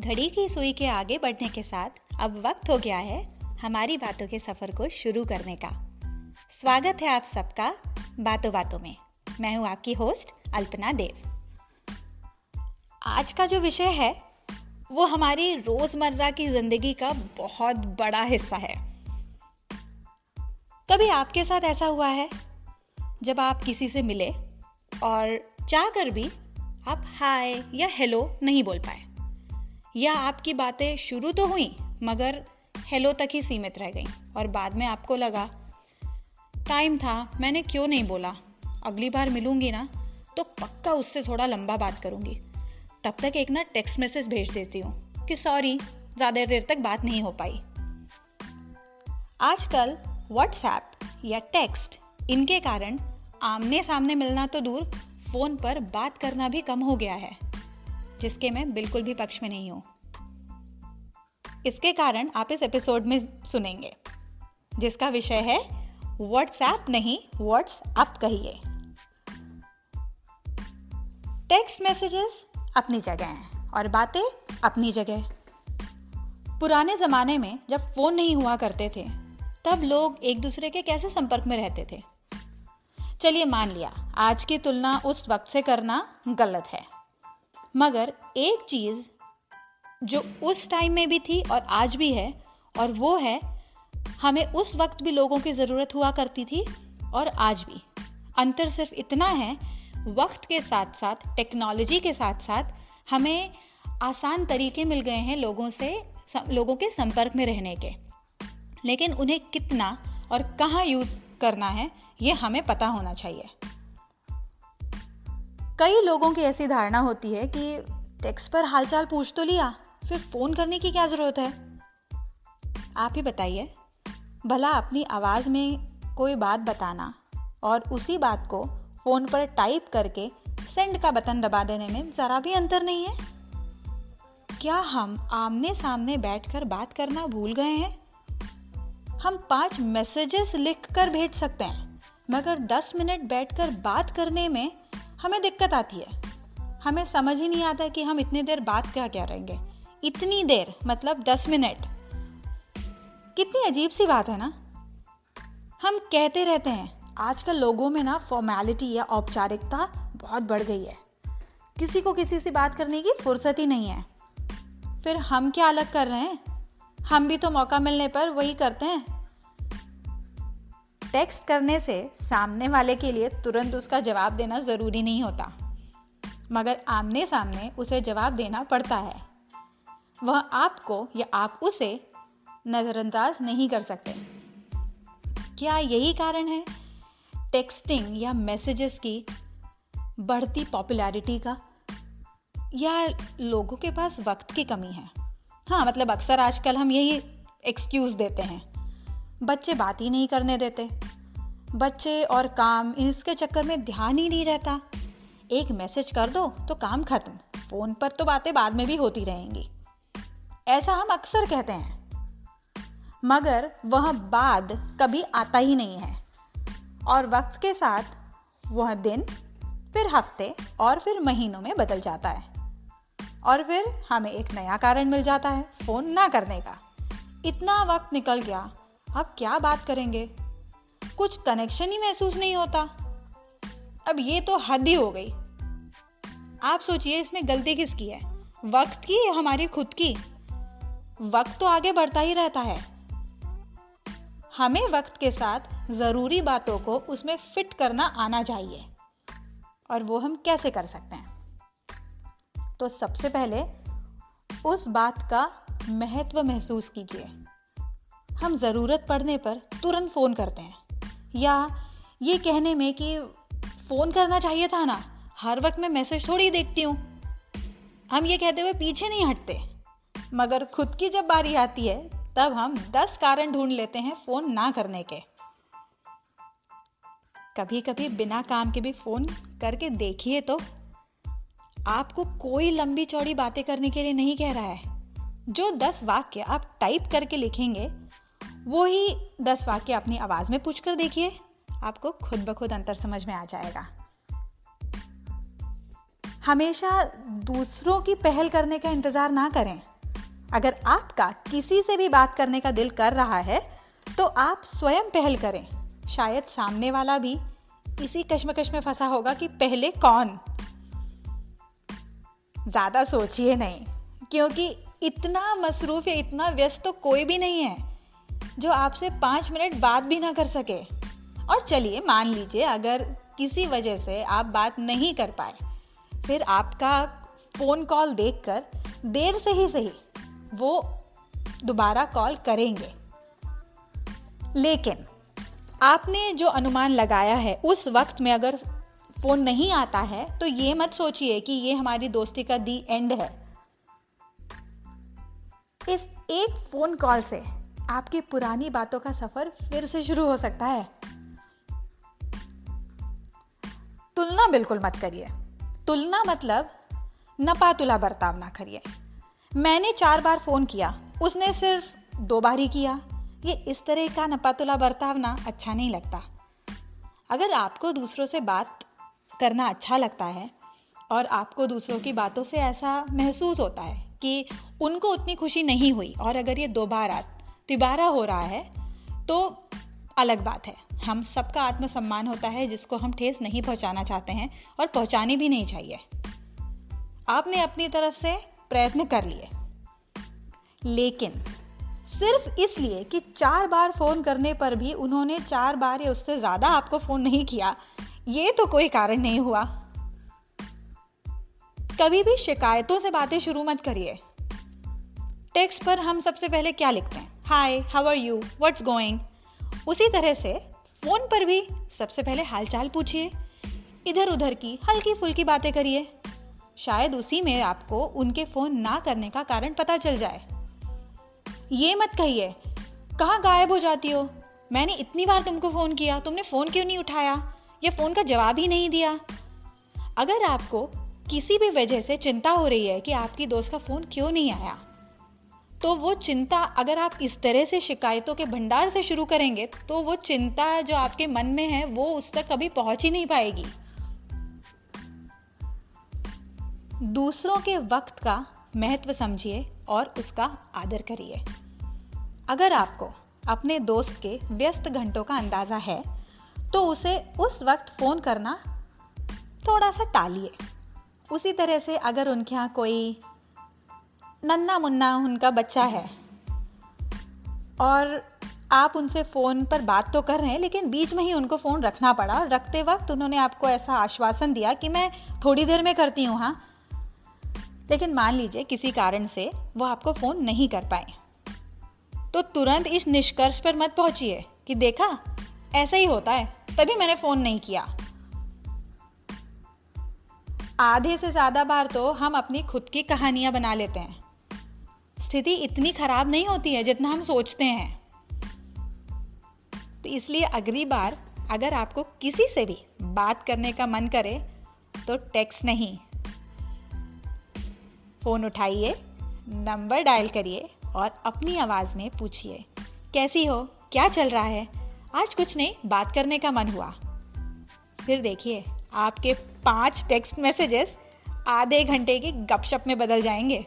घड़ी की सुई के आगे बढ़ने के साथ अब वक्त हो गया है हमारी बातों के सफ़र को शुरू करने का। स्वागत है आप सबका बातों बातों में। मैं हूँ आपकी होस्ट अल्पना देव। आज का जो विषय है, वो हमारी रोज़मर्रा की ज़िंदगी का बहुत बड़ा हिस्सा है। कभी आपके साथ ऐसा हुआ है, जब आप किसी से मिले और चाह कर भी आप हाय या हेलो नहीं बोल पाए? या आपकी बातें शुरू तो हुई, मगर हेलो तक ही सीमित रह गई, और बाद में आपको लगा, टाइम था, मैंने क्यों नहीं बोला? अगली बार मिलूँगी ना तो पक्का उससे थोड़ा लंबा बात करूँगी। तब तक एक ना टेक्स्ट मैसेज भेज देती हूँ कि सॉरी, ज़्यादा देर तक बात नहीं हो पाई। आजकल व्हाट्सएप या टेक्स्ट, इनके कारण आमने सामने मिलना तो दूर, फ़ोन पर बात करना भी कम हो गया है। जिसके मैं बिल्कुल भी पक्ष में नहीं हूँ। इसके कारण आप इस एपिसोड में सुनेंगे। जिसका विषय है व्हाट्सएप नहीं व्हाट्सअप कहिए? टेक्स्ट मैसेजेस अपनी जगह हैं और बातें अपनी जगह। पुराने ज़माने में जब फ़ोन नहीं हुआ करते थे, तब लोग एक दूसरे के कैसे संपर्क में रहते थे? चलिए मान लिया, आज की तुलना उस वक्त से करना गलत है। मगर एक चीज़ जो उस टाइम में भी थी और आज भी है, और वो है, हमें उस वक्त भी लोगों की ज़रूरत हुआ करती थी और आज भी। अंतर सिर्फ़ इतना है, वक्त के साथ साथ टेक्नोलॉजी के साथ साथ, हमें आसान तरीके मिल गए हैं लोगों से लोगों के संपर्क में रहने के। लेकिन उन्हें कितना और कहाँ यूज़ करना है, ये हमें पता होना चाहिए। कई लोगों की ऐसी धारणा होती है कि टेक्स्ट पर हालचाल पूछ तो लिया, फिर फ़ोन करने की क्या ज़रूरत है? आप ही बताइए। भला अपनी आवाज़ में कोई बात बताना और उसी बात को फ़ोन पर टाइप करके सेंड का बटन दबा देने में ज़रा भी अंतर नहीं है? क्या हम आमने सामने बैठकर बात करना भूल गए हैं? हम पाँच मैसेजेस लिख कर भेज सकते हैं, मगर दस मिनट बैठकर बात करने में हमें दिक्कत आती है। हमें समझ ही नहीं आता कि हम इतनी देर बात क्या क्या रहेंगे इतनी देर मतलब दस मिनट। कितनी अजीब सी बात है ना? हम कहते रहते हैं, आजकल लोगों में ना फॉर्मेलिटी या औपचारिकता बहुत बढ़ गई है। किसी को किसी से बात करने की फुर्सत ही नहीं है। फिर हम क्या अलग कर रहे हैं? हम भी तो मौका मिलने पर वही करते हैं। टेक्स्ट करने से सामने वाले के लिए तुरंत उसका जवाब देना ज़रूरी नहीं होता। मगर आमने सामने उसे जवाब देना पड़ता है। वह आपको या आप उसे नज़रअंदाज नहीं कर सकते। क्या यही कारण है? टेक्सटिंग या मैसेजेस की बढ़ती पॉपुलैरिटी का? या लोगों के पास वक्त की कमी है? हाँ मतलब अक्सर आजकल हम यही एक्सक्यूज़ देते हैं। बच्चे बात ही नहीं करने देते। बच्चे और काम, इसके चक्कर में ध्यान ही नहीं रहता। एक मैसेज कर दो तो काम खत्म। फ़ोन पर तो बातें बाद में भी होती रहेंगी। ऐसा हम अक्सर कहते हैं। मगर वह बाद कभी आता ही नहीं है। और वक्त के साथ वह दिन, फिर हफ़्ते और फिर महीनों में बदल जाता है। और फिर हमें एक नया कारण मिल जाता है, फ़ोन ना करने का। इतना वक्त निकल गया अब क्या बात करेंगे? कुछ कनेक्शन ही महसूस नहीं होता। अब ये तो हद ही हो गई। आप सोचिए, इसमें गलती किसकी है? वक्त की या हमारी खुद की? वक्त तो आगे बढ़ता ही रहता है। हमें वक्त के साथ ज़रूरी बातों को उसमें फिट करना आना चाहिए। और वो हम कैसे कर सकते हैं? तो सबसे पहले उस बात का महत्व महसूस कीजिए। हम ज़रूरत पड़ने पर तुरंत फ़ोन करते हैं। या ये कहने में कि फ़ोन करना चाहिए था ना, हर वक्त मैं मैसेज थोड़ी देखती हूँ। हम ये कहते हुए पीछे नहीं हटते। मगर खुद की जब बारी आती है, तब हम दस कारण ढूंढ लेते हैं फ़ोन ना करने के। कभी कभी बिना काम के भी फ़ोन करके देखिए तो आपको कोई लंबी चौड़ी बातें करने के लिए नहीं कह रहा है। जो दस वाक्य आप टाइप करके लिखेंगे वो ही दस वाक्य अपनी आवाज़ में पूछ कर देखिए, आपको खुद ब खुद अंतर समझ में आ जाएगा। हमेशा दूसरों की पहल करने का इंतज़ार ना करें। अगर आपका किसी से भी बात करने का दिल कर रहा है तो आप स्वयं पहल करें। शायद सामने वाला भी इसी कश्मकश में फंसा होगा कि पहले कौन? ज़्यादा सोचिए नहीं, क्योंकि इतना मसरूफ या इतना व्यस्त तो कोई भी नहीं है। जो आपसे पाँच मिनट बात भी ना कर सके। और चलिए, मान लीजिए अगर किसी वजह से आप बात नहीं कर पाए, फिर आपका फ़ोन कॉल देखकर देर से ही सही वो दोबारा कॉल करेंगे। लेकिन आपने जो अनुमान लगाया है, उस वक्त में अगर फ़ोन नहीं आता है तो ये मत सोचिए कि ये हमारी दोस्ती का दी एंड है। इस एक फ़ोन कॉल से आपकी पुरानी बातों का सफ़र फिर से शुरू हो सकता है। तुलना बिल्कुल मत करिए। तुलना मतलब नपातुला बर्ताव ना करिए। मैंने चार बार फ़ोन किया, उसने सिर्फ़ दो बार ही किया। ये इस तरह का नपातुला बर्ताव ना अच्छा नहीं लगता। अगर आपको दूसरों से बात करना अच्छा लगता है और आपको दूसरों की बातों से ऐसा महसूस होता है कि उनको उतनी खुशी नहीं हुई और अगर ये दो दोबारा तिबारा हो रहा है तो अलग बात है। हम सबका आत्मसम्मान होता है जिसको हम ठेस नहीं पहुंचाना चाहते हैं और पहुंचानी भी नहीं चाहिए। आपने अपनी तरफ़ से प्रयत्न कर लिए। लेकिन सिर्फ़ इसलिए कि चार बार फ़ोन करने पर भी उन्होंने चार बार या उससे ज़्यादा आपको फ़ोन नहीं किया, ये तो कोई कारण नहीं हुआ। कभी भी शिकायतों से बातें शुरू मत करिए। टेक्स्ट पर हम सबसे पहले क्या लिखते हैं? Hi how are you what's going उसी तरह से फ़ोन पर भी सबसे पहले हालचाल पूछिए। इधर उधर की हल्की फुल्की बातें करिए। शायद उसी में आपको उनके फ़ोन ना करने का कारण पता चल जाए। ये मत कहिए, कहाँ गायब हो जाती हो? मैंने इतनी बार तुमको फ़ोन किया, तुमने फ़ोन क्यों नहीं उठाया? या फ़ोन का जवाब ही नहीं दिया। अगर आपको किसी भी वजह से चिंता हो रही है कि आपकी दोस्त का फ़ोन क्यों नहीं आया तो वो चिंता अगर आप इस तरह से शिकायतों के भंडार से शुरू करेंगे तो वो चिंता जो आपके मन में है, वो उस तक कभी पहुँच ही नहीं पाएगी। दूसरों के वक्त का महत्व समझिए और उसका आदर करिए। अगर आपको अपने दोस्त के व्यस्त घंटों का अंदाज़ा है तो उसे उस वक्त फ़ोन करना थोड़ा सा टालिए। उसी तरह से अगर उनके यहाँ कोई नन्ना मुन्ना उनका बच्चा है। और आप उनसे फ़ोन पर बात तो कर रहे हैं, लेकिन बीच में ही उनको फ़ोन रखना पड़ा रखते वक्त उन्होंने आपको ऐसा आश्वासन दिया कि मैं थोड़ी देर में करती हूँ हाँ। लेकिन मान लीजिए किसी कारण से वो आपको फ़ोन नहीं कर पाए। तो तुरंत इस निष्कर्ष पर मत पहुंचिए कि देखा, ऐसा ही होता है, तभी मैंने फ़ोन नहीं किया। आधे से ज़्यादा बार तो हम अपनी खुद की कहानियाँ बना लेते हैं। स्थिति इतनी खराब नहीं होती है जितना हम सोचते हैं। तो इसलिए अगली बार अगर आपको किसी से भी बात करने का मन करे तो टेक्स्ट नहीं। फ़ोन उठाइए, नंबर डायल करिए और अपनी आवाज़ में पूछिए, कैसी हो? क्या चल रहा है? आज कुछ नहीं, बात करने का मन हुआ। फिर देखिए, आपके पाँच टेक्स्ट मैसेजेस आधे घंटे की गपशप में बदल जाएँगे।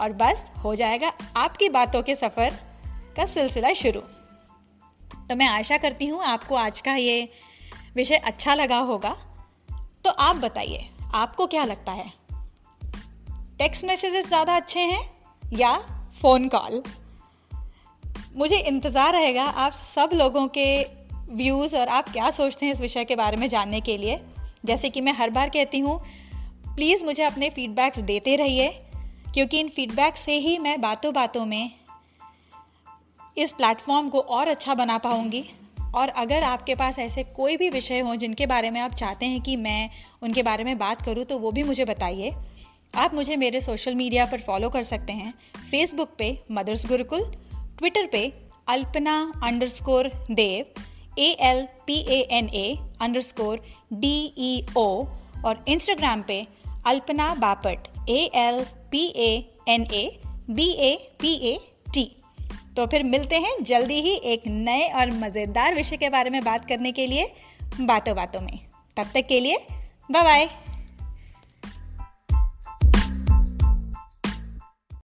और बस हो जाएगा आपकी बातों के सफ़र का सिलसिला शुरू। तो मैं आशा करती हूँ आपको आज का ये विषय अच्छा लगा होगा। तो आप बताइए, आपको क्या लगता है? टेक्स्ट मैसेजेस ज़्यादा अच्छे हैं या फ़ोन कॉल? मुझे इंतज़ार रहेगा आप सब लोगों के व्यूज़ और आप क्या सोचते हैं इस विषय के बारे में जानने के लिए। जैसे कि मैं हर बार कहती हूँ, प्लीज़ मुझे अपने फीडबैक्स देते रहिए। क्योंकि इन फीडबैक से ही मैं बातों बातों में इस प्लेटफॉर्म को और अच्छा बना पाऊँगी। और अगर आपके पास ऐसे कोई भी विषय हों जिनके बारे में आप चाहते हैं कि मैं उनके बारे में बात करूँ तो वो भी मुझे बताइए। आप मुझे मेरे सोशल मीडिया पर फॉलो कर सकते हैं। फेसबुक पे मदर्स गुरुकुल ट्विटर पे Alpana underscore Dev A L P A N A underscore D E O और इंस्टाग्राम पे Alpana Bapat A L P A N A B A P A T तो फिर मिलते हैं जल्दी ही एक नए और मज़ेदार विषय के बारे में बात करने के लिए बातों बातों में। तब तक के लिए बाय बाय